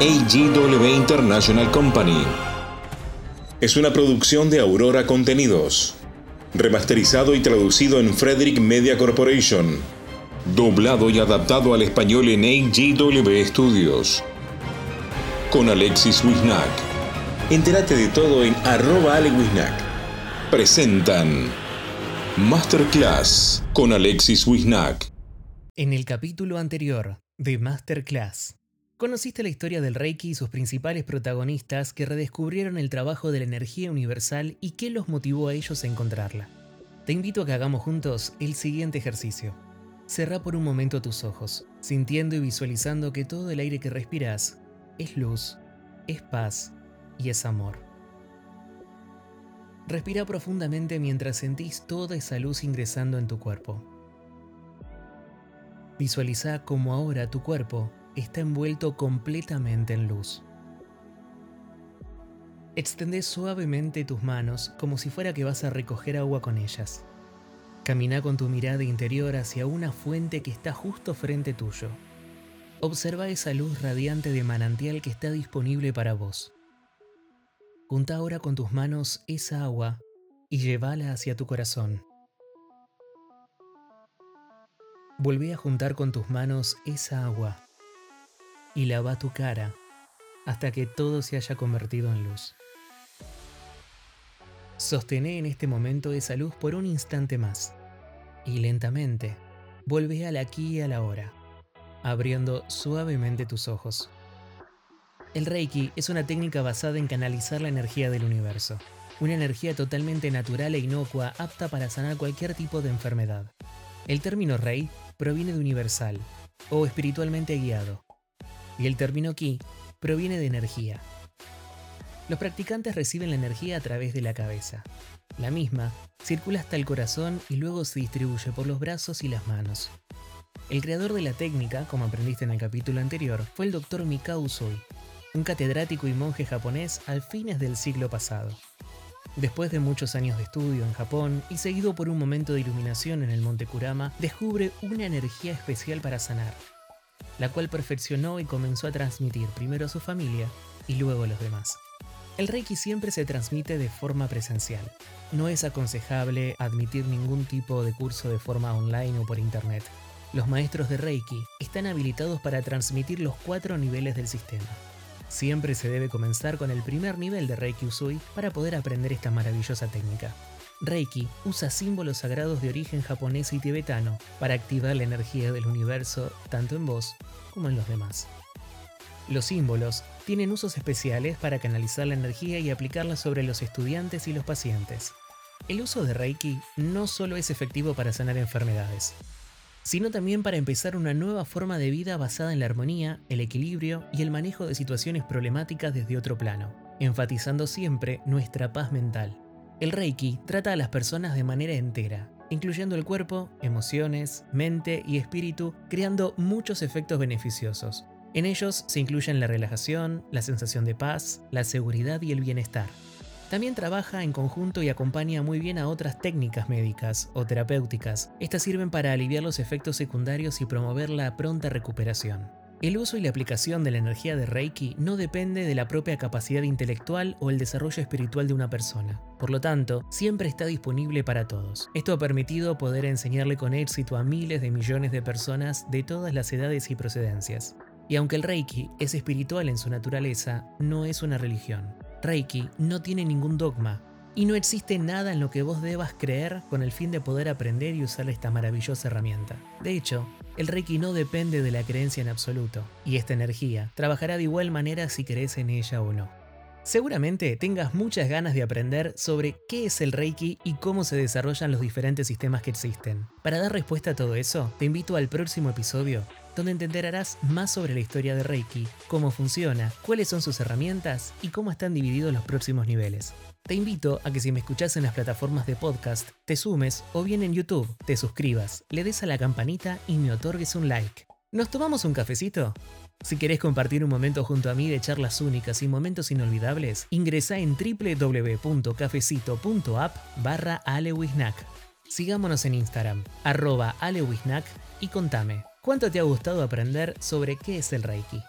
AGW International Company. Es una producción de Aurora Contenidos. Remasterizado y traducido en Frederick Media Corporation. Doblado y adaptado al español en AGW Studios. Con Alexis Wisnack. Entérate de todo en arroba. Presentan Masterclass con Alexis Wisnack. En el capítulo anterior de Masterclass, conociste la historia del Reiki y sus principales protagonistas que redescubrieron el trabajo de la energía universal y qué los motivó a ellos a encontrarla. Te invito a que hagamos juntos el siguiente ejercicio. Cerra por un momento tus ojos, sintiendo y visualizando que todo el aire que respiras es luz, es paz y es amor. Respira profundamente mientras sentís toda esa luz ingresando en tu cuerpo. Visualiza cómo ahora tu cuerpo está envuelto completamente en luz. Extendé suavemente tus manos como si fuera que vas a recoger agua con ellas. Camina con tu mirada interior hacia una fuente que está justo frente tuyo. Observa esa luz radiante de manantial que está disponible para vos. Junta ahora con tus manos esa agua y llévala hacia tu corazón. Volvé a juntar con tus manos esa agua y lava tu cara hasta que todo se haya convertido en luz. Sostené en este momento esa luz por un instante más y lentamente vuelve al aquí y a la hora, abriendo suavemente tus ojos. El Reiki es una técnica basada en canalizar la energía del universo, una energía totalmente natural e inocua apta para sanar cualquier tipo de enfermedad. El término Rei proviene de universal o espiritualmente guiado, y el término Ki proviene de energía. Los practicantes reciben la energía a través de la cabeza. La misma circula hasta el corazón y luego se distribuye por los brazos y las manos. El creador de la técnica, como aprendiste en el capítulo anterior, fue el Dr. Mikao Usui, un catedrático y monje japonés al fines del siglo pasado. Después de muchos años de estudio en Japón y seguido por un momento de iluminación en el Monte Kurama, descubre una energía especial para sanar, la cual perfeccionó y comenzó a transmitir primero a su familia y luego a los demás. El Reiki siempre se transmite de forma presencial. No es aconsejable admitir ningún tipo de curso de forma online o por internet. Los maestros de Reiki están habilitados para transmitir los cuatro niveles del sistema. Siempre se debe comenzar con el primer nivel de Reiki Usui para poder aprender esta maravillosa técnica. Reiki usa símbolos sagrados de origen japonés y tibetano para activar la energía del universo tanto en vos como en los demás. Los símbolos tienen usos especiales para canalizar la energía y aplicarla sobre los estudiantes y los pacientes. El uso de Reiki no solo es efectivo para sanar enfermedades, sino también para empezar una nueva forma de vida basada en la armonía, el equilibrio y el manejo de situaciones problemáticas desde otro plano, enfatizando siempre nuestra paz mental. El Reiki trata a las personas de manera entera, incluyendo el cuerpo, emociones, mente y espíritu, creando muchos efectos beneficiosos. En ellos se incluyen la relajación, la sensación de paz, la seguridad y el bienestar. También trabaja en conjunto y acompaña muy bien a otras técnicas médicas o terapéuticas. Estas sirven para aliviar los efectos secundarios y promover la pronta recuperación. El uso y la aplicación de la energía de Reiki no depende de la propia capacidad intelectual o el desarrollo espiritual de una persona. Por lo tanto, siempre está disponible para todos. Esto ha permitido poder enseñarle con éxito a miles de millones de personas de todas las edades y procedencias. Y aunque el Reiki es espiritual en su naturaleza, no es una religión. Reiki no tiene ningún dogma y no existe nada en lo que vos debas creer con el fin de poder aprender y usar esta maravillosa herramienta. De hecho, el Reiki no depende de la creencia en absoluto, y esta energía trabajará de igual manera si crees en ella o no. Seguramente tengas muchas ganas de aprender sobre qué es el Reiki y cómo se desarrollan los diferentes sistemas que existen. Para dar respuesta a todo eso, te invito al próximo episodio donde entenderás más sobre la historia de Reiki, cómo funciona, cuáles son sus herramientas y cómo están divididos los próximos niveles. Te invito a que si me escuchas en las plataformas de podcast, te sumes o bien en YouTube, te suscribas, le des a la campanita y me otorgues un like. ¿Nos tomamos un cafecito? Si querés compartir un momento junto a mí de charlas únicas y momentos inolvidables, ingresa en www.cafecito.app barra. Sigámonos en Instagram, arroba alewisnack y contame, ¿Cuánto te ha gustado aprender sobre qué es el Reiki?